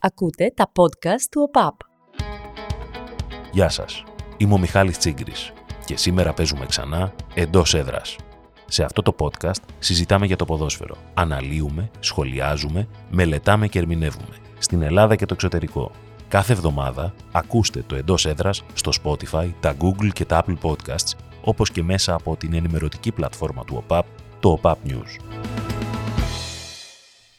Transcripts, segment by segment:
Ακούτε τα podcast του ΟΠΑΠ. Γεια σας, είμαι ο Μιχάλης Τσίγκρης και σήμερα παίζουμε ξανά εντός έδρας. Σε αυτό το podcast συζητάμε για το ποδόσφαιρο. Αναλύουμε, σχολιάζουμε, μελετάμε και ερμηνεύουμε. Στην Ελλάδα και το εξωτερικό. Κάθε εβδομάδα ακούστε το εντός έδρας στο Spotify, τα Google και τα Apple Podcasts, όπως και μέσα από την ενημερωτική πλατφόρμα του ΟΠΑΠ, το ΟΠΑΠ News.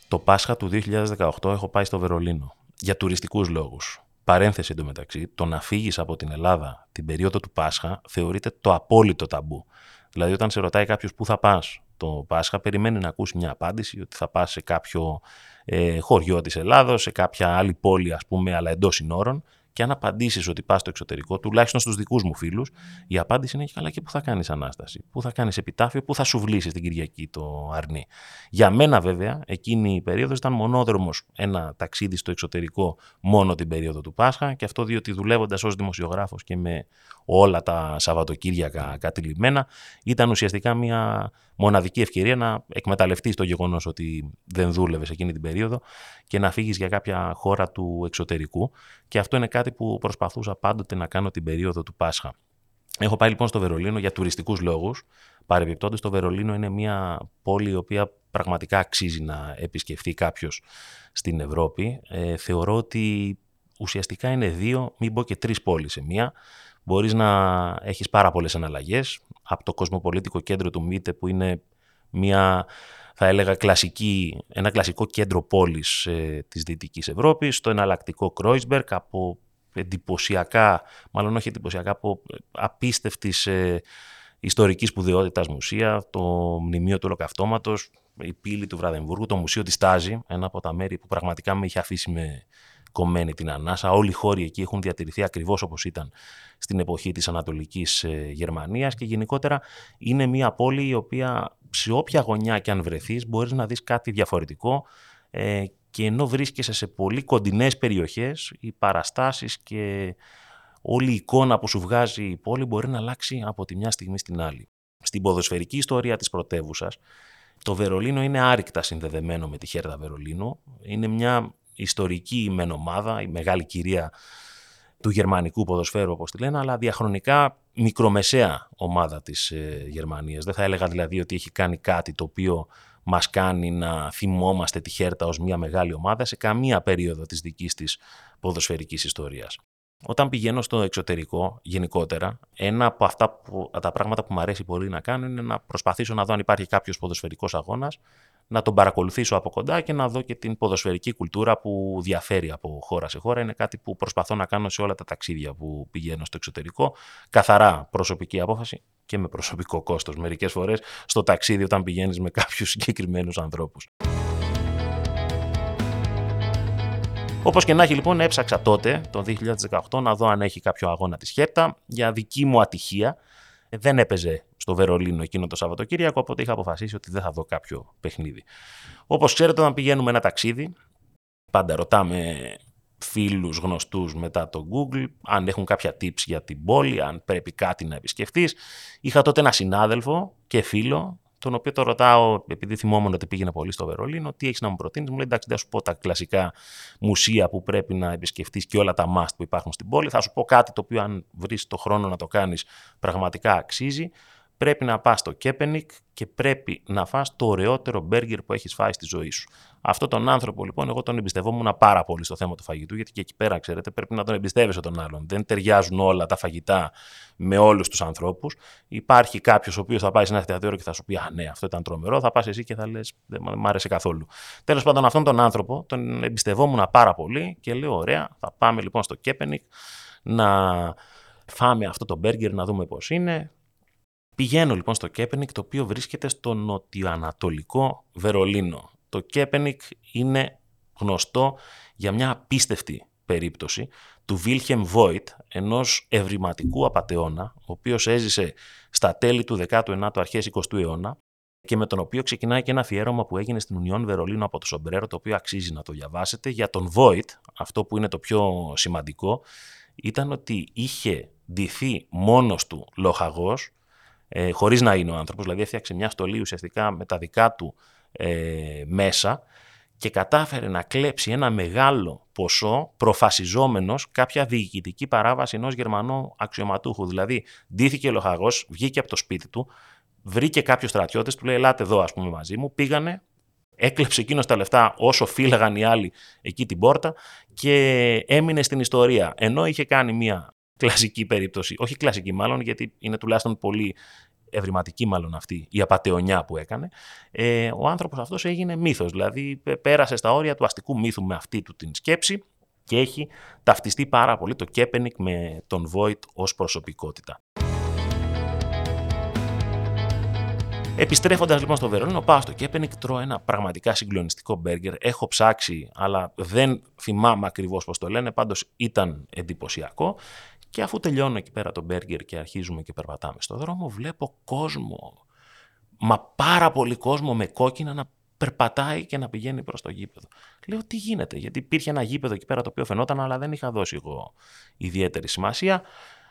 Το Πάσχα του 2018 έχω πάει στο Βερολίνο. Για τουριστικούς λόγους. Παρένθεση εντωμεταξύ, το να φύγεις από την Ελλάδα την περίοδο του Πάσχα θεωρείται το απόλυτο ταμπού. Δηλαδή, όταν σε ρωτάει κάποιος πού θα πας το Πάσχα, περιμένει να ακούσει μια απάντηση ότι θα πας σε κάποιο ε, χωριό της Ελλάδος, σε κάποια άλλη πόλη, ας πούμε, αλλά εντός συνόρων και αν απαντήσεις ότι πας στο εξωτερικό, τουλάχιστον στους δικούς μου φίλους, η απάντηση είναι: Καλά, και πού θα κάνεις ανάσταση, πού θα κάνεις επιτάφιο, πού θα σου βλύσεις την Κυριακή το αρνί. Για μένα, βέβαια, εκείνη η περίοδος ήταν μονόδρομος ένα ταξίδι στο εξωτερικό μόνο την περίοδο του Πάσχα και αυτό διότι δουλεύοντας ως δημοσιογράφος και με όλα τα Σαββατοκύριακα κατηλημένα, ήταν ουσιαστικά μια μοναδική ευκαιρία να εκμεταλλευτείς το γεγονός ότι δεν δούλευες εκείνη την περίοδο και να φύγεις για κάποια χώρα του εξωτερικού. Και αυτό είναι κάτι που προσπαθούσα πάντοτε να κάνω την περίοδο του Πάσχα. Έχω πάει λοιπόν στο Βερολίνο για τουριστικούς λόγους. Παρεμπιπτόντως, το Βερολίνο είναι μια πόλη η οποία πραγματικά αξίζει να επισκεφθεί κάποιος στην Ευρώπη. Ε, θεωρώ ότι ουσιαστικά είναι δύο, μην πω και τρεις πόλεις σε μία. Μπορείς να έχεις πάρα πολλές εναλλαγέ από το κοσμοπολίτικο κέντρο του Μίτε που είναι μια θα έλεγα κλασική, ένα κλασικό κέντρο πόλης ε, της Δυτικής Ευρώπης, στο εναλλακτικό Κρόισμπερκ από εντυπωσιακά, μάλλον όχι εντυπωσιακά, από απίστευτης ε, ιστορικής σπουδαιότητας μουσεία, το μνημείο του Ολοκαυτώματος, η πύλη του Βραδεμβούργου, το μουσείο της Τάζη, ένα από τα μέρη που πραγματικά με είχε αφήσει με κομμένη την ανάσα. Όλοι οι χώροι εκεί έχουν διατηρηθεί ακριβώς όπως ήταν στην εποχή της Ανατολικής ε, Γερμανίας και γενικότερα είναι μια πόλη η οποία σε όποια γωνιά και αν βρεθείς μπορείς να δεις κάτι διαφορετικό ε, και ενώ βρίσκεσαι σε πολύ κοντινές περιοχές οι παραστάσεις και όλη η εικόνα που σου βγάζει η πόλη μπορεί να αλλάξει από τη μια στιγμή στην άλλη. Στην ποδοσφαιρική ιστορία της πρωτεύουσα, το Βερολίνο είναι άρρηκτα συνδεδεμένο με τη Χέρτα Βερολίνου. Είναι μια ιστορική μεν ομάδα, η μεγάλη κυρία του γερμανικού ποδοσφαίρου όπως τη λένε, αλλά διαχρονικά μικρομεσαία ομάδα της ε, Γερμανίας. Δεν θα έλεγα δηλαδή ότι έχει κάνει κάτι το οποίο μας κάνει να θυμόμαστε τη Χέρτα ως μια μεγάλη ομάδα σε καμία περίοδο της δικής της ποδοσφαιρικής ιστορίας. Όταν πηγαίνω στο εξωτερικό, γενικότερα, ένα από αυτά που, τα πράγματα που μου αρέσει πολύ να κάνω είναι να προσπαθήσω να δω αν υπάρχει κάποιος ποδοσφαιρικός αγώνας, να τον παρακολουθήσω από κοντά και να δω και την ποδοσφαιρική κουλτούρα που διαφέρει από χώρα σε χώρα. Είναι κάτι που προσπαθώ να κάνω σε όλα τα ταξίδια που πηγαίνω στο εξωτερικό. Καθαρά προσωπική απόφαση και με προσωπικό κόστος μερικές φορές στο ταξίδι όταν πηγαίνεις με κάποιους συγκεκριμένους ανθρώπους. Όπως και να έχει λοιπόν έψαξα τότε το 2018 να δω αν έχει κάποιο αγώνα της Χέρτα για δική μου ατυχία. Δεν έπαιζε στο Βερολίνο εκείνο το Σαββατοκύριακο, οπότε είχα αποφασίσει ότι δεν θα δω κάποιο παιχνίδι. Όπως ξέρετε όταν πηγαίνουμε ένα ταξίδι, πάντα ρωτάμε φίλους γνωστούς μετά το Google, αν έχουν κάποια tips για την πόλη, αν πρέπει κάτι να επισκεφτείς. Είχα τότε ένα συνάδελφο και φίλο, τον οποίο το ρωτάω, επειδή θυμόμουν ότι πήγαινε πολύ στο Βερολίνο, τι έχεις να μου προτείνεις; Μου λέει: Εντάξει, δεν θα σου πω τα κλασικά μουσεία που πρέπει να επισκεφτείς και όλα τα must που υπάρχουν στην πόλη. Θα σου πω κάτι το οποίο, αν βρεις το χρόνο να το κάνεις, πραγματικά αξίζει πρέπει να πας στο Κέπενικ και πρέπει να φας το ωραιότερο μπέργκερ που έχεις φάει στη ζωή σου. Αυτό τον άνθρωπο λοιπόν εγώ τον εμπιστευόμουν πάρα πολύ στο θέμα του φαγητού γιατί και εκεί πέρα ξέρετε πρέπει να τον εμπιστεύεσαι τον άλλον. Δεν ταιριάζουν όλα τα φαγητά με όλους τους ανθρώπους. Υπάρχει κάποιος ο οποίος θα πάει σε ένα εστιατόριο και θα σου πει «Α ναι αυτό ήταν τρομερό», θα πας εσύ και θα λες «Δεν μ' άρεσε καθόλου». Τέλος πάντων αυτόν τον άνθρωπο τον εμπιστευόμουν πάρα πολύ και λέω «Ωραία, θα πάμε λοιπόν στο Κέπενικ να φάμε αυτό το μπέργκερ να δούμε πώς είναι, Πηγαίνω λοιπόν στο Κέπενικ, το οποίο βρίσκεται στο νοτιοανατολικό Βερολίνο. Το Κέπενικ είναι γνωστό για μια απίστευτη περίπτωση του Βίλχελμ Βόιτ, ενός ευρηματικού απατεώνα, ο οποίος έζησε στα τέλη του 19ου αρχές 20ου αιώνα και με τον οποίο ξεκινάει και ένα αφιέρωμα που έγινε στην Ουνιόν Βερολίνο από το Σομπρέρο, το οποίο αξίζει να το διαβάσετε. Για τον Βόιτ, αυτό που είναι το πιο σημαντικό, ήταν ότι είχε ντυθεί μόνος του λοχαγός ε, χωρίς να είναι ο άνθρωπος. Δηλαδή, έφτιαξε μια στολή ουσιαστικά με τα δικά του ε, μέσα και κατάφερε να κλέψει ένα μεγάλο ποσό προφασιζόμενος κάποια διοικητική παράβαση ενός Γερμανού αξιωματούχου. Δηλαδή, ντύθηκε ο λοχαγός, βγήκε από το σπίτι του, βρήκε κάποιους στρατιώτες, του λέει: Ελάτε εδώ, ας πούμε, μαζί μου. Πήγανε, έκλεψε εκείνος τα λεφτά όσο φύλαγαν οι άλλοι εκεί την πόρτα και έμεινε στην ιστορία. Ενώ είχε κάνει μια κλασική περίπτωση, όχι κλασική μάλλον, γιατί είναι τουλάχιστον πολύ ευρηματική μάλλον αυτή η απαταιωνιά που έκανε, ε, ο άνθρωπος αυτός έγινε μύθος, δηλαδή πέρασε στα όρια του αστικού μύθου με αυτή του την σκέψη και έχει ταυτιστεί πάρα πολύ το Κέπενικ με τον Βόιτ ως προσωπικότητα. Επιστρέφοντας λοιπόν στο Βερολίνο, πάω στο Κέπενικ, τρώω ένα πραγματικά συγκλονιστικό μπέργκερ. Έχω ψάξει, αλλά δεν θυμάμαι ακριβώς πώς το λένε. Πάντως ήταν εντυπωσιακό. Και αφού τελειώνω εκεί πέρα το μπέργκερ και αρχίζουμε και περπατάμε στο δρόμο, βλέπω κόσμο. Μα πάρα πολύ κόσμο με κόκκινα να περπατάει και να πηγαίνει προς το γήπεδο. Λέω τι γίνεται, γιατί υπήρχε ένα γήπεδο εκεί πέρα το οποίο φαινόταν, αλλά δεν είχα δώσει εγώ ιδιαίτερη σημασία.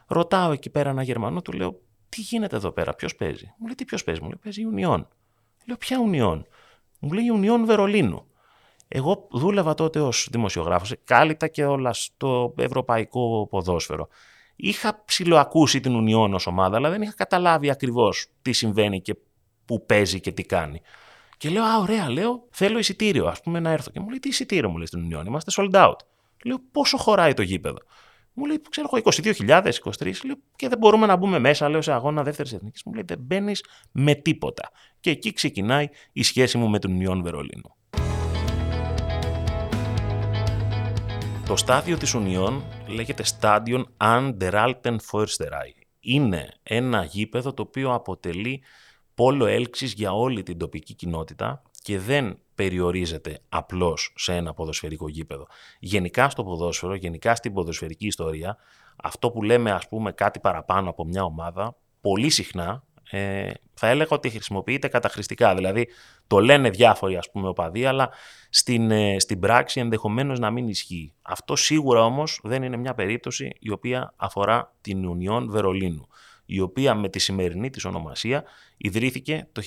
Ρωτάω εκεί πέρα ένα Γερμανό, του λέω τι γίνεται εδώ πέρα, ποιος παίζει; Μου λέει τι ποιος παίζει, μου λέει παίζει Ιουνιόν. Λέω ποια Ιουνιόν. Μου λέει Ιουνιόν Βερολίνου. Εγώ δούλευα τότε ως δημοσιογράφος, κάλυπτα και όλα στο ευρωπαϊκό ποδόσφαιρο. Είχα ψηλοακούσει την Ουνιόν ως ομάδα, αλλά δεν είχα καταλάβει ακριβώς τι συμβαίνει και πού παίζει και τι κάνει. Και λέω, Α, ωραία, λέω, θέλω εισιτήριο, ας πούμε, να έρθω. Και μου λέει, Τι εισιτήριο μου λέει στην Ουνιόν, είμαστε sold out. Λέω, Πόσο χωράει το γήπεδο; Μου λέει, ξέρω εγώ, 22.000, 23. Λέω, και δεν μπορούμε να μπούμε μέσα, λέω, σε αγώνα δεύτερης εθνικής. Μου λέει, δεν μπαίνεις με τίποτα. Και εκεί ξεκινάει η σχέση μου με τον Ιόν Βερολίνου. Το στάδιο της Ουνιών λέγεται Stadion an der Alten Försterei. Είναι ένα γήπεδο το οποίο αποτελεί πόλο έλξης για όλη την τοπική κοινότητα και δεν περιορίζεται απλώς σε ένα ποδοσφαιρικό γήπεδο. Γενικά στο ποδόσφαιρο, γενικά στην ποδοσφαιρική ιστορία, αυτό που λέμε ας πούμε κάτι παραπάνω από μια ομάδα, πολύ συχνά ε, θα έλεγα ότι χρησιμοποιείται καταχρηστικά. Δηλαδή το λένε διάφοροι ας πούμε οπαδοί, αλλά στην, ε, στην πράξη ενδεχομένως να μην ισχύει. Αυτό σίγουρα όμως δεν είναι μια περίπτωση η οποία αφορά την Ουνιόν Βερολίνου η οποία με τη σημερινή της ονομασία ιδρύθηκε το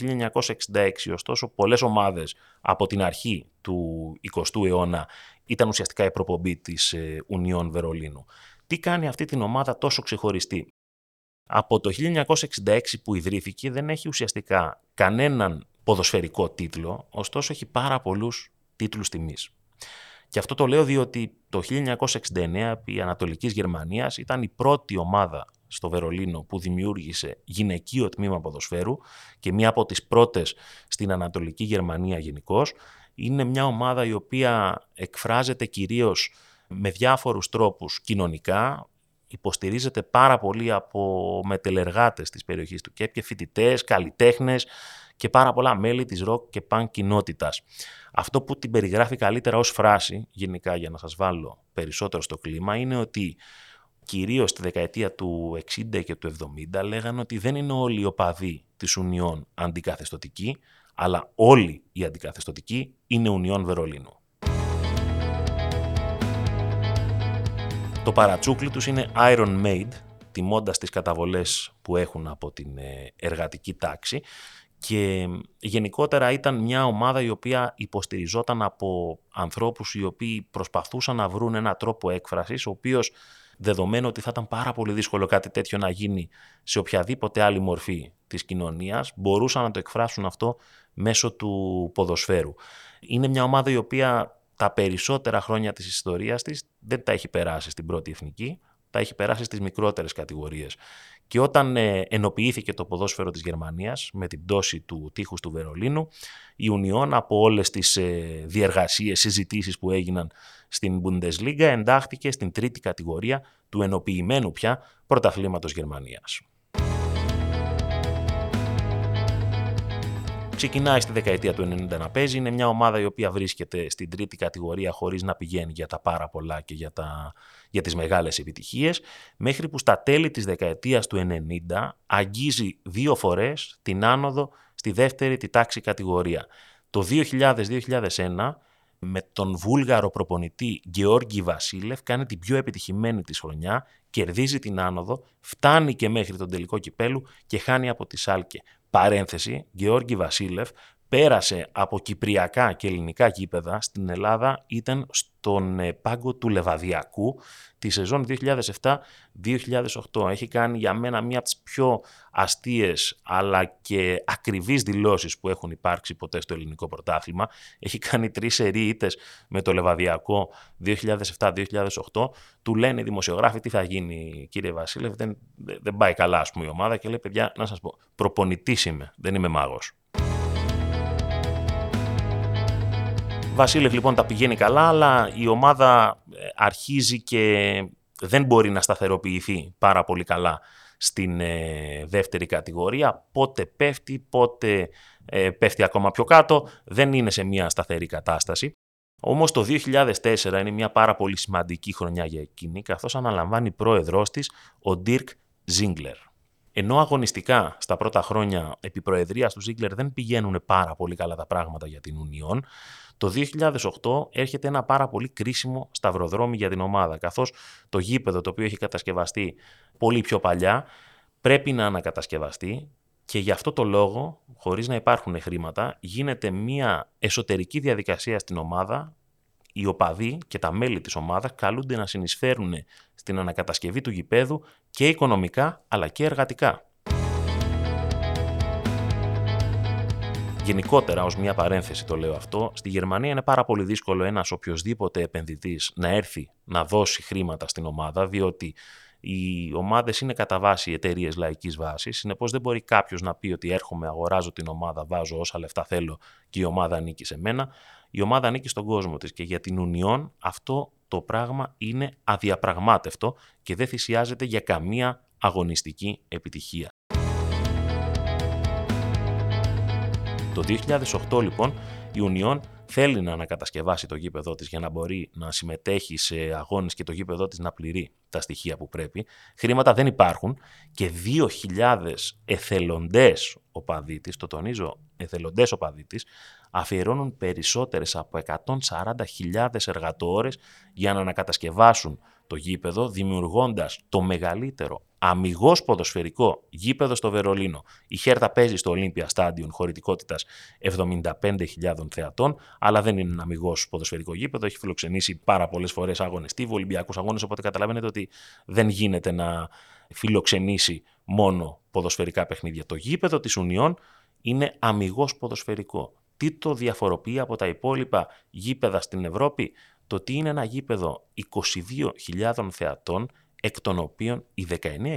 1966. Ωστόσο, πολλές ομάδες από την αρχή του 20ου αιώνα ήταν ουσιαστικά η προπομπή της Ουνιών Βερολίνου. Τι κάνει αυτή την ομάδα τόσο ξεχωριστή; Από το 1966 που ιδρύθηκε δεν έχει ουσιαστικά κανέναν ποδοσφαιρικό τίτλο, ωστόσο έχει πάρα πολλούς τίτλους τιμής. Και αυτό το λέω διότι το 1969 η Ανατολικής Γερμανίας ήταν η πρώτη ομάδα στο Βερολίνο που δημιούργησε γυναικείο τμήμα ποδοσφαίρου και μία από τις πρώτες στην Ανατολική Γερμανία γενικώ. Είναι μια ομάδα η οποία εκφράζεται κυρίως με διάφορους τρόπους κοινωνικά, υποστηρίζεται πάρα πολύ από μετελεργάτες της περιοχής του ΚΕΠ και φοιτητές, καλλιτέχνες και πάρα πολλά μέλη της ροκ και παν κοινότητας. Αυτό που την περιγράφει καλύτερα ως φράση, γενικά για να σας βάλω περισσότερο στο κλίμα, είναι ότι κυρίως στη δεκαετία του 60 και του 70 λέγανε ότι δεν είναι όλοι οι οπαδοί της Ουνιών αντικαθεστοτικοί, αλλά όλοι οι αντικαθεστοτικοί είναι Ουνιών Βερολίνου. Το παρατσούκλι τους είναι Iron Made, τιμώντας τις καταβολές που έχουν από την ε, εργατική τάξη και γενικότερα ήταν μια ομάδα η οποία υποστηριζόταν από ανθρώπους οι οποίοι προσπαθούσαν να βρουν ένα τρόπο έκφρασης, ο οποίος δεδομένου ότι θα ήταν πάρα πολύ δύσκολο κάτι τέτοιο να γίνει σε οποιαδήποτε άλλη μορφή της κοινωνίας, μπορούσαν να το εκφράσουν αυτό μέσω του ποδοσφαίρου. Είναι μια ομάδα η οποία τα περισσότερα χρόνια της ιστορίας της δεν τα έχει περάσει στην πρώτη εθνική, τα έχει περάσει στις μικρότερες κατηγορίες. Και όταν ε, ενοποιήθηκε το ποδόσφαιρο της Γερμανίας με την πτώση του τείχους του Βερολίνου, η Ουνιόν από όλες τις ε, διεργασίες, συζητήσεις που έγιναν στην Bundesliga εντάχθηκε στην τρίτη κατηγορία του ενοποιημένου πια πρωταθλήματος Γερμανίας. Ξεκινάει στη δεκαετία του 90 να παίζει. Είναι μια ομάδα η οποία βρίσκεται στην τρίτη κατηγορία χωρίς να πηγαίνει για τα πάρα πολλά και για, τα, για τις μεγάλες επιτυχίες. Μέχρι που στα τέλη της δεκαετίας του 90 αγγίζει δύο φορές την άνοδο στη δεύτερη τη τάξη κατηγορία. Το 2000-2001 με τον βούλγαρο προπονητή Γεώργη Βασίλευ κάνει την πιο επιτυχημένη της χρονιά, κερδίζει την άνοδο, φτάνει και μέχρι τον τελικό κυπέλου και χάνει από τη Σάλκε. Παρένθεση, Γεώργη Βασίλευ πέρασε από κυπριακά και ελληνικά γήπεδα στην Ελλάδα ήταν στον ε, πάγκο του Λεβαδιακού τη σεζόν 2007-2008. Έχει κάνει για μένα μία από τις πιο αστείες αλλά και ακριβείς δηλώσεις που έχουν υπάρξει ποτέ στο ελληνικό πρωτάθλημα. Έχει κάνει τρεις ερείτες με το Λεβαδιακό 2007-2008. Του λένε οι δημοσιογράφοι τι θα γίνει κύριε Βασίλευ, δεν, δεν πάει καλά ας πούμε η ομάδα και λέει παιδιά να σας πω προπονητής είμαι, δεν είμαι μάγος. Βασίλευ λοιπόν τα πηγαίνει καλά, αλλά η ομάδα ε, αρχίζει και δεν μπορεί να σταθεροποιηθεί πάρα πολύ καλά στην ε, δεύτερη κατηγορία. Πότε πέφτει, πότε ε, πέφτει ακόμα πιο κάτω. Δεν είναι σε μια σταθερή κατάσταση. Όμως το 2004 είναι μια πάρα πολύ σημαντική χρονιά για εκείνη, καθώς αναλαμβάνει πρόεδρός της ο Dirk Zingler. Ενώ αγωνιστικά στα πρώτα χρόνια επί προεδρίας του Ζίγκλερ δεν πηγαίνουν πάρα πολύ καλά τα πράγματα για την Union, το 2008 έρχεται ένα πάρα πολύ κρίσιμο σταυροδρόμι για την ομάδα, καθώς το γήπεδο το οποίο έχει κατασκευαστεί πολύ πιο παλιά πρέπει να ανακατασκευαστεί και γι' αυτό το λόγο, χωρίς να υπάρχουν χρήματα, γίνεται μια εσωτερική διαδικασία στην ομάδα οι οπαδοί και τα μέλη της ομάδας καλούνται να συνεισφέρουν στην ανακατασκευή του γηπέδου και οικονομικά αλλά και εργατικά. Γενικότερα, ως μια παρένθεση το λέω αυτό, στη Γερμανία είναι πάρα πολύ δύσκολο ένας οποιοδήποτε επενδυτής να έρθει να δώσει χρήματα στην ομάδα, διότι οι ομάδες είναι κατά βάση εταιρείες λαϊκής βάσης, συνεπώς δεν μπορεί κάποιος να πει ότι έρχομαι, αγοράζω την ομάδα, βάζω όσα λεφτά θέλω και η ομάδα ανήκει σε μένα. Η ομάδα ανήκει στον κόσμο της και για την Ουνιόν αυτό το πράγμα είναι αδιαπραγμάτευτο και δεν θυσιάζεται για καμία αγωνιστική επιτυχία. Το 2008 λοιπόν η Ουνιόν θέλει να ανακατασκευάσει το γήπεδό της για να μπορεί να συμμετέχει σε αγώνες και το γήπεδό της να πληρεί τα στοιχεία που πρέπει. Χρήματα δεν υπάρχουν και 2.000 εθελοντές οπαδί της, το τονίζω εθελοντές οπαδί της, αφιερώνουν περισσότερες από 140.000 εργατόρες για να ανακατασκευάσουν το γήπεδο, δημιουργώντας το μεγαλύτερο αμυγός ποδοσφαιρικό γήπεδο στο Βερολίνο. Η Χέρτα παίζει στο Olympia Stadium χωρητικότητας 75.000 θεατών, αλλά δεν είναι ένα αμυγός ποδοσφαιρικό γήπεδο. Έχει φιλοξενήσει πάρα πολλές φορές αγώνες τύβου, Ολυμπιακούς αγώνες. Οπότε καταλαβαίνετε ότι δεν γίνεται να φιλοξενήσει μόνο ποδοσφαιρικά παιχνίδια. Το γήπεδο της Ουνιών είναι αμυγός ποδοσφαιρικό. Τι το διαφοροποιεί από τα υπόλοιπα γήπεδα στην Ευρώπη, το ότι είναι ένα γήπεδο 22.000 θεατών εκ των οποίων οι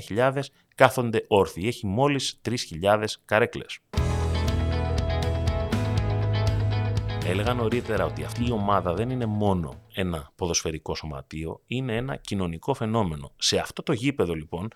19.000 κάθονται όρθιοι. Έχει μόλις 3.000 καρέκλες. Έλεγα νωρίτερα ότι αυτή η ομάδα δεν είναι μόνο ένα ποδοσφαιρικό σωματείο, είναι ένα κοινωνικό φαινόμενο. Σε αυτό το γήπεδο λοιπόν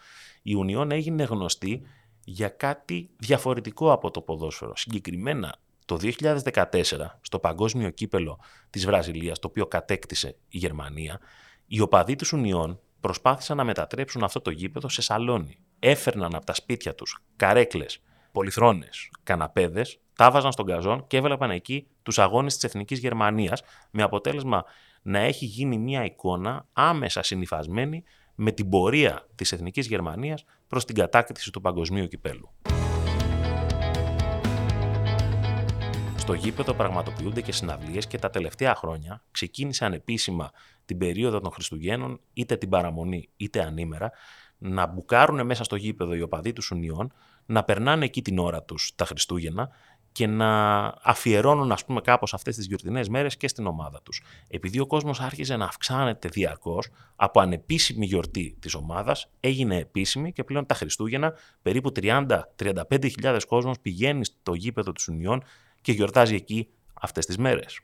η Ουνιόν έγινε γνωστή για κάτι διαφορετικό από το ποδόσφαιρο. Συγκεκριμένα το 2014 στο παγκόσμιο κύπελο της Βραζιλίας, το οποίο κατέκτησε η Γερμανία, οι οπαδοί της Ουνιών προσπάθησαν να μετατρέψουν αυτό το γήπεδο σε σαλόνι. Έφερναν από τα σπίτια τους καρέκλες, πολυθρόνες, καναπέδες, τα βάζαν στον καζόν και έβλεπαν εκεί τους αγώνες της Εθνικής Γερμανίας, με αποτέλεσμα να έχει γίνει μια εικόνα άμεσα συνυφασμένη με την πορεία της Εθνικής Γερμανίας προς την κατάκτηση του παγκοσμίου κυπέλου. Στο γήπεδο πραγματοποιούνται και συναυλίες και τα τελευταία χρόνια ξεκίνησαν επίσημα την περίοδο των Χριστουγέννων, είτε την παραμονή είτε ανήμερα, να μπουκάρουν μέσα στο γήπεδο οι οπαδοί τους Σουνιών, να περνάνε εκεί την ώρα τους τα Χριστούγεννα και να αφιερώνουν ας πούμε κάπως αυτές τις γιορτινές μέρες και στην ομάδα τους. Επειδή ο κόσμος άρχιζε να αυξάνεται διαρκώς, από ανεπίσημη γιορτή της ομάδας έγινε επίσημη και πλέον τα Χριστούγεννα περίπου 30-35 κόσμος πηγαίνει στο γήπεδο τους Σουνιών και γιορτάζει εκεί αυτές τις μέρες.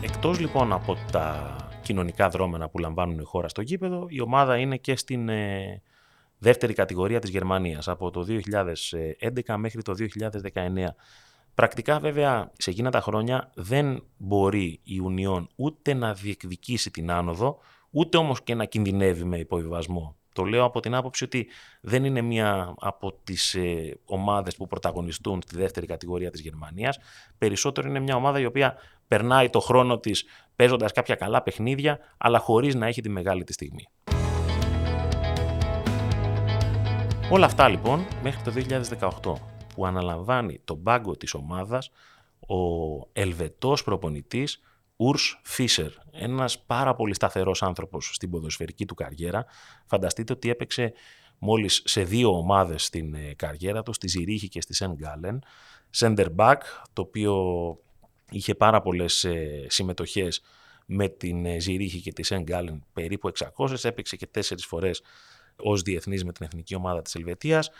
Εκτός λοιπόν από τα κοινωνικά δρόμενα που λαμβάνουν η χώρα στο γήπεδο, η ομάδα είναι και στην ε, δεύτερη κατηγορία της Γερμανίας από το 2011 μέχρι το 2019. Πρακτικά βέβαια σε εκείνα τα χρόνια δεν μπορεί η Ουνιόν ούτε να διεκδικήσει την άνοδο, ούτε όμως και να κινδυνεύει με υποβιβασμό το λέω από την άποψη ότι δεν είναι μία από τις ε, ομάδες που πρωταγωνιστούν στη δεύτερη κατηγορία της Γερμανίας. Περισσότερο είναι μια ομάδα η οποία περνάει το χρόνο της παίζοντας κάποια καλά παιχνίδια, αλλά χωρίς να έχει τη μεγάλη της στιγμή. Όλα αυτά λοιπόν μέχρι το 2018. που αναλαμβάνει τον πάγκο της ομάδας ο Ελβετός προπονητής Ουρς Φίσερ, ένας πάρα πολύ σταθερός άνθρωπος στην ποδοσφαιρική του καριέρα. Φανταστείτε ότι έπαιξε μόλις σε δύο ομάδες στην ε, καριέρα του, στη Ζηρίχη και στη Σεν Γκάλεν. Σέντερ Μπακ, το οποίο είχε πάρα πολλές ε, συμμετοχές με την ε, Ζηρίχη και τη Σεν Γκάλεν, περίπου 600, έπαιξε και τέσσερις φορές ως διεθνής με την εθνική ομάδα της Ελβετίας.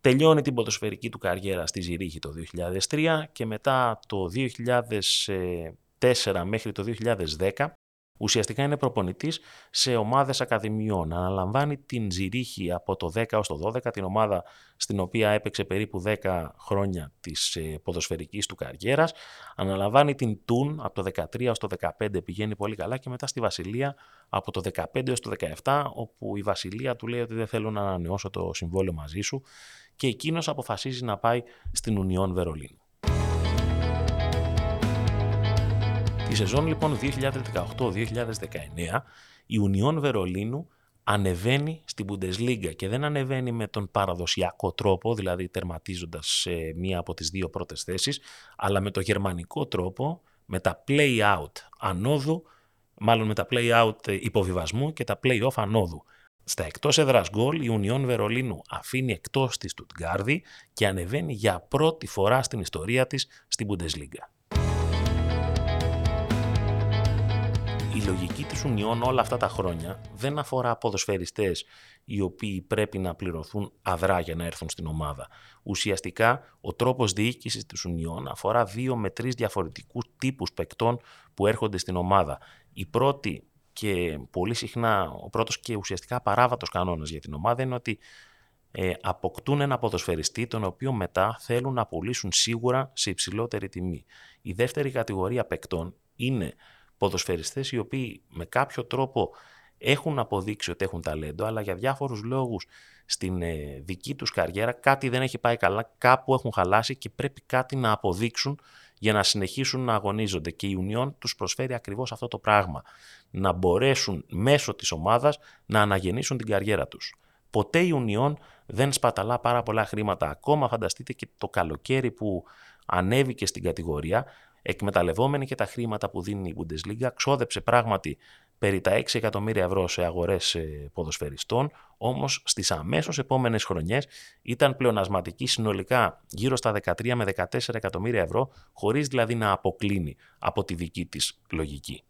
Τελειώνει την ποδοσφαιρική του καριέρα στη Ζηρίχη το 2003 και μετά το 2004 μέχρι το 2010 Ουσιαστικά είναι προπονητής σε ομάδες ακαδημιών. Αναλαμβάνει την Ζηρίχη από το 10 έως το 12, την ομάδα στην οποία έπαιξε περίπου 10 χρόνια της ε, ποδοσφαιρικής του καριέρας. Αναλαμβάνει την Τούν από το 13 έως το 15, πηγαίνει πολύ καλά και μετά στη Βασιλεία από το 15 έως το 17, όπου η Βασιλεία του λέει ότι δεν θέλω να ανανεώσω το συμβόλαιο μαζί σου και εκείνος αποφασίζει να πάει στην Ουνιόν Βερολίνου. Τη σεζόν λοιπόν 2018-2019 η Ουνιόν Βερολίνου ανεβαίνει στην Bundesliga και δεν ανεβαίνει με τον παραδοσιακό τρόπο, δηλαδή τερματίζοντας σε μία από τις δύο πρώτες θέσεις, αλλά με το γερμανικό τρόπο, με τα play-out ανόδου, μάλλον με τα play-out υποβιβασμού και τα play-off ανόδου. Στα εκτός έδρας γκολ η Ουνιόν Βερολίνου αφήνει εκτός της Τουτγκάρδη και ανεβαίνει για πρώτη φορά στην ιστορία της στην Bundesliga. Η λογική της Ουνιών όλα αυτά τα χρόνια δεν αφορά ποδοσφαιριστές οι οποίοι πρέπει να πληρωθούν αδρά για να έρθουν στην ομάδα. Ουσιαστικά ο τρόπος διοίκησης της Ουνιών αφορά δύο με τρεις διαφορετικούς τύπους παικτών που έρχονται στην ομάδα. Η πρώτη και πολύ συχνά ο πρώτος και ουσιαστικά παράβατος κανόνας για την ομάδα είναι ότι ε, αποκτούν ένα ποδοσφαιριστή τον οποίο μετά θέλουν να πουλήσουν σίγουρα σε υψηλότερη τιμή. Η δεύτερη κατηγορία παικτών είναι ποδοσφαιριστές οι οποίοι με κάποιο τρόπο έχουν αποδείξει ότι έχουν ταλέντο, αλλά για διάφορους λόγους στην ε, δική τους καριέρα κάτι δεν έχει πάει καλά, κάπου έχουν χαλάσει και πρέπει κάτι να αποδείξουν για να συνεχίσουν να αγωνίζονται. Και η Union τους προσφέρει ακριβώς αυτό το πράγμα, να μπορέσουν μέσω της ομάδας να αναγεννήσουν την καριέρα τους. Ποτέ η Union δεν σπαταλά πάρα πολλά χρήματα. Ακόμα φανταστείτε και το καλοκαίρι που ανέβηκε στην κατηγορία, εκμεταλλευόμενη και τα χρήματα που δίνει η Bundesliga, ξόδεψε πράγματι περί τα 6 εκατομμύρια ευρώ σε αγορές ε, ποδοσφαιριστών, όμως στις αμέσως επόμενες χρονιές ήταν πλεονασματική συνολικά γύρω στα 13 με 14 εκατομμύρια ευρώ, χωρίς δηλαδή να αποκλίνει από τη δική της λογική.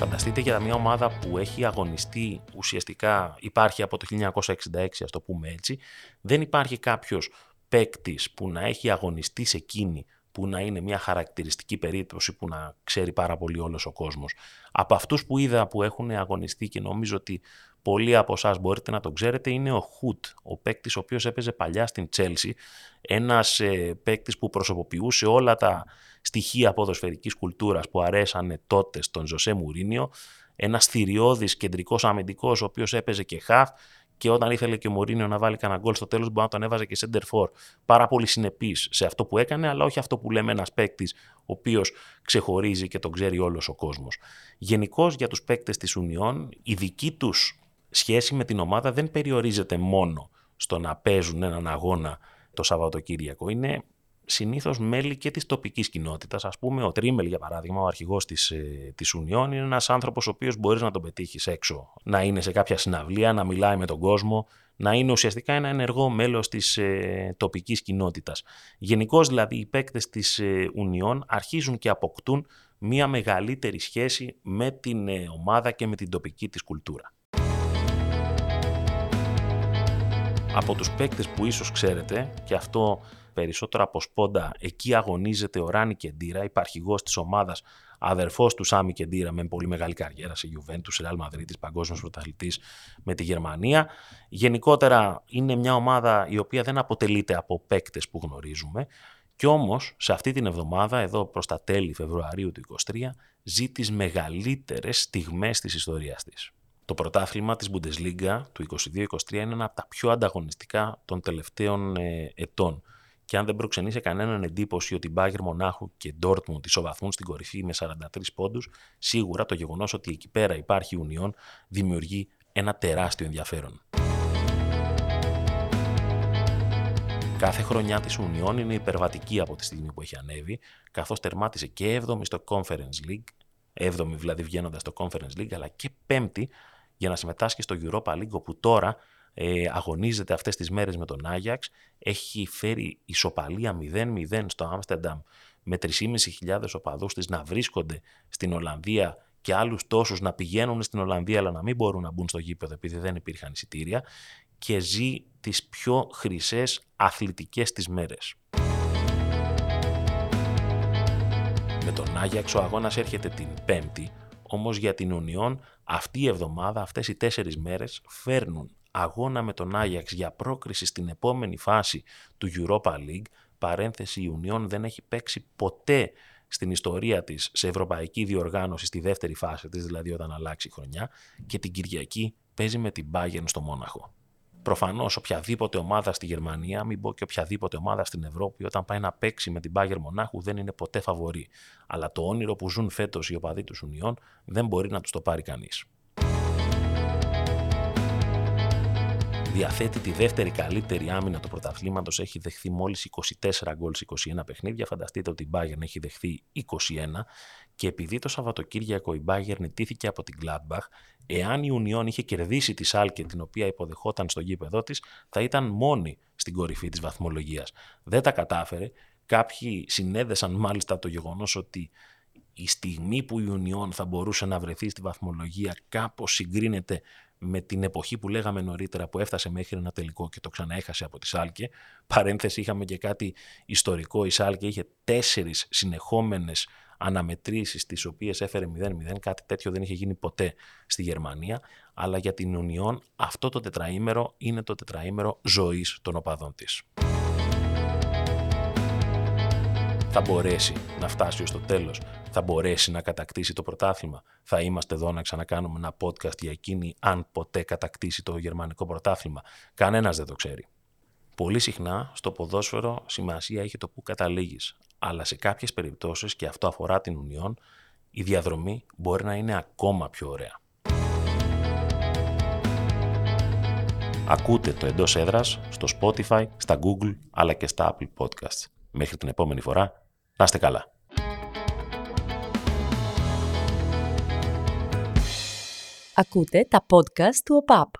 Φανταστείτε για μια ομάδα που έχει αγωνιστεί ουσιαστικά, υπάρχει από το 1966 ας το πούμε έτσι, δεν υπάρχει κάποιος παίκτης που να έχει αγωνιστεί σε εκείνη που να είναι μια χαρακτηριστική περίπτωση που να ξέρει πάρα πολύ όλος ο κόσμος. Από αυτούς που είδα που έχουν αγωνιστεί και νομίζω ότι πολλοί από εσάς μπορείτε να τον ξέρετε είναι ο Χουτ, ο παίκτης ο οποίος έπαιζε παλιά στην Τσέλσι, ένας ε, παίκτης που προσωποποιούσε όλα τα στοιχεία ποδοσφαιρικής κουλτούρας που αρέσανε τότε στον Ζωσέ Μουρίνιο, ένας θηριώδης κεντρικός αμυντικός ο οποίος έπαιζε και χαφ, και όταν ήθελε και ο Μωρίνιο να βάλει κανένα γκολ στο τέλος, μπορεί να τον έβαζε και center for. Πάρα πολύ συνεπής σε αυτό που έκανε, αλλά όχι αυτό που λέμε ένας παίκτης ο οποίος ξεχωρίζει και τον ξέρει όλος ο κόσμος. Γενικώς για τους παίκτες της Ουνιών, η δική τους σχέση με την ομάδα δεν περιορίζεται μόνο στο να παίζουν έναν αγώνα το Σαββατοκύριακο. Είναι συνήθως μέλη και της τοπικής κοινότητας. Ας πούμε ο Τρίμελ για παράδειγμα, ο αρχηγός της, ε, της Ουνιών, είναι ένας άνθρωπος ο οποίος μπορείς να τον πετύχεις έξω. Να είναι σε κάποια συναυλία, να μιλάει με τον κόσμο, να είναι ουσιαστικά ένα ενεργό μέλος της ε, τοπικής κοινότητας. Γενικώς δηλαδή οι παίκτες της ε, Ουνιών αρχίζουν και αποκτούν μια μεγαλύτερη σχέση με την ε, ομάδα και με την τοπική της κουλτούρα. Από τους παίκτες που ίσως ξέρετε, και αυτό περισσότερο από σπόντα. Εκεί αγωνίζεται ο Ράνι Κεντήρα, υπαρχηγό της ομάδας, αδερφός του Σάμι Κεντήρα με πολύ μεγάλη καριέρα σε Juventus, Real Madrid, παγκόσμιος πρωταθλητής με τη Γερμανία. Γενικότερα είναι μια ομάδα η οποία δεν αποτελείται από παίκτες που γνωρίζουμε. Κι όμως, σε αυτή την εβδομάδα, εδώ προς τα τέλη Φεβρουαρίου του 2023, ζει τις μεγαλύτερες στιγμές της ιστορίας της. Το πρωτάθλημα της Bundesliga του 22-23 είναι ένα από τα πιο ανταγωνιστικά των τελευταίων ε, ετών και αν δεν προξενεί κανέναν εντύπωση ότι η Μπάγκερ Μονάχου και Ντόρτμουντ ισοβαθμούν στην κορυφή με 43 πόντους, σίγουρα το γεγονός ότι εκεί πέρα υπάρχει Ουνιόν δημιουργεί ένα τεράστιο ενδιαφέρον. Κάθε χρονιά της Ουνιών είναι υπερβατική από τη στιγμή που έχει ανέβει, καθώς τερμάτισε και 7η στο Conference League, 7η δηλαδή βγαίνοντας στο Conference League, αλλά και 5η για να συμμετάσχει στο Europa League, όπου τώρα ε, αγωνίζεται αυτές τις μέρες με τον Άγιαξ, έχει φέρει ισοπαλία 0-0 στο Άμστερνταμ με 3.500 οπαδούς της να βρίσκονται στην Ολλανδία και άλλους τόσους να πηγαίνουν στην Ολλανδία αλλά να μην μπορούν να μπουν στο γήπεδο επειδή δεν υπήρχαν εισιτήρια και ζει τις πιο χρυσές αθλητικές της μέρες. Με τον Άγιαξ ο αγώνας έρχεται την Πέμπτη, όμως για την Ουνιόν αυτή η εβδομάδα, αυτές οι τέσσερις μέρες φέρνουν αγώνα με τον Άγιαξ για πρόκριση στην επόμενη φάση του Europa League, παρένθεση η Ουνιόν δεν έχει παίξει ποτέ στην ιστορία της σε ευρωπαϊκή διοργάνωση στη δεύτερη φάση της, δηλαδή όταν αλλάξει η χρονιά, και την Κυριακή παίζει με την Bayern στο Μόναχο. Προφανώς, οποιαδήποτε ομάδα στη Γερμανία, μην πω και οποιαδήποτε ομάδα στην Ευρώπη, όταν πάει να παίξει με την Bayern Μονάχου, δεν είναι ποτέ φαβορή. Αλλά το όνειρο που ζουν φέτος οι οπαδοί του Ουνιών δεν μπορεί να τους το πάρει κανείς. Διαθέτει τη δεύτερη καλύτερη άμυνα του πρωταθλήματος. Έχει δεχθεί μόλις 24 γκολ σε 21 παιχνίδια. Φανταστείτε ότι η Bayern έχει δεχθεί 21. Και επειδή το Σαββατοκύριακο η Bayern νητήθηκε από την Gladbach, εάν η Union είχε κερδίσει τη Σάλκε, την οποία υποδεχόταν στο γήπεδό της, θα ήταν μόνη στην κορυφή της βαθμολογίας. Δεν τα κατάφερε. Κάποιοι συνέδεσαν μάλιστα το γεγονός ότι η στιγμή που η Union θα μπορούσε να βρεθεί στη βαθμολογία κάπως συγκρίνεται με την εποχή που λέγαμε νωρίτερα που έφτασε μέχρι ένα τελικό και το ξαναέχασε από τη Σάλκε. Παρένθεση είχαμε και κάτι ιστορικό. Η Σάλκε είχε τέσσερις συνεχόμενες αναμετρήσεις τις οποίες έφερε 0-0. Κάτι τέτοιο δεν είχε γίνει ποτέ στη Γερμανία. Αλλά για την Ουνιόν αυτό το τετραήμερο είναι το τετραήμερο ζωής των οπαδών της. Θα μπορέσει να φτάσει ως το τέλος θα μπορέσει να κατακτήσει το πρωτάθλημα. Θα είμαστε εδώ να ξανακάνουμε ένα podcast για εκείνη αν ποτέ κατακτήσει το γερμανικό πρωτάθλημα. Κανένας δεν το ξέρει. Πολύ συχνά στο ποδόσφαιρο σημασία έχει το που καταλήγεις, αλλά σε κάποιες περιπτώσεις, και αυτό αφορά την Ουνιόν, η διαδρομή μπορεί να είναι ακόμα πιο ωραία. Ακούτε το εντός έδρας στο Spotify, στα Google αλλά και στα Apple Podcasts. Μέχρι την επόμενη φορά, να είστε καλά. Ακούτε τα podcast του ΟΠΑΠ.